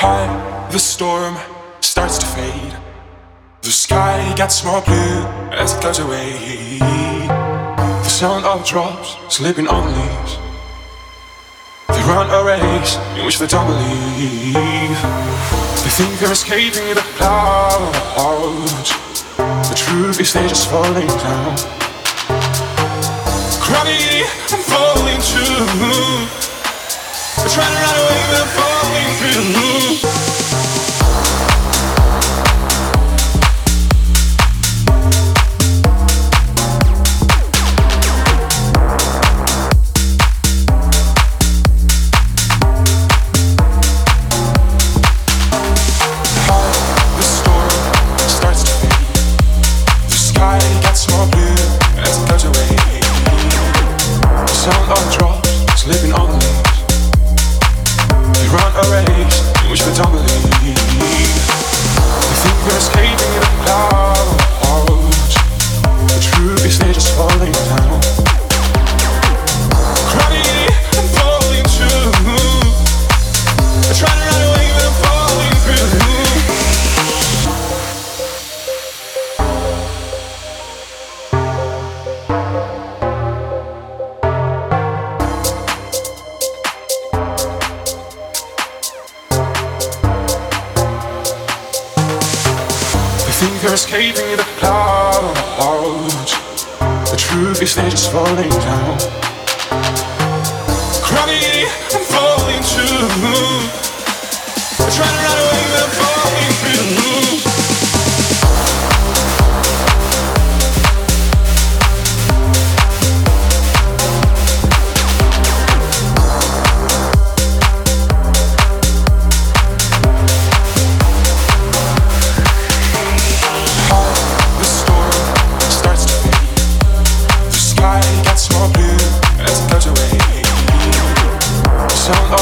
Heart, the storm starts to fade. The sky gets more blue as it goes away. The sound of drops slipping on leaves. They run a race in which they don't believe. They think they're escaping the clouds. The truth is they're just falling down. Gravity and falling too. They're trying to run away, sound of drops slipping think they're escaping the clouds. The truth is they're just falling down. Crying and falling too. song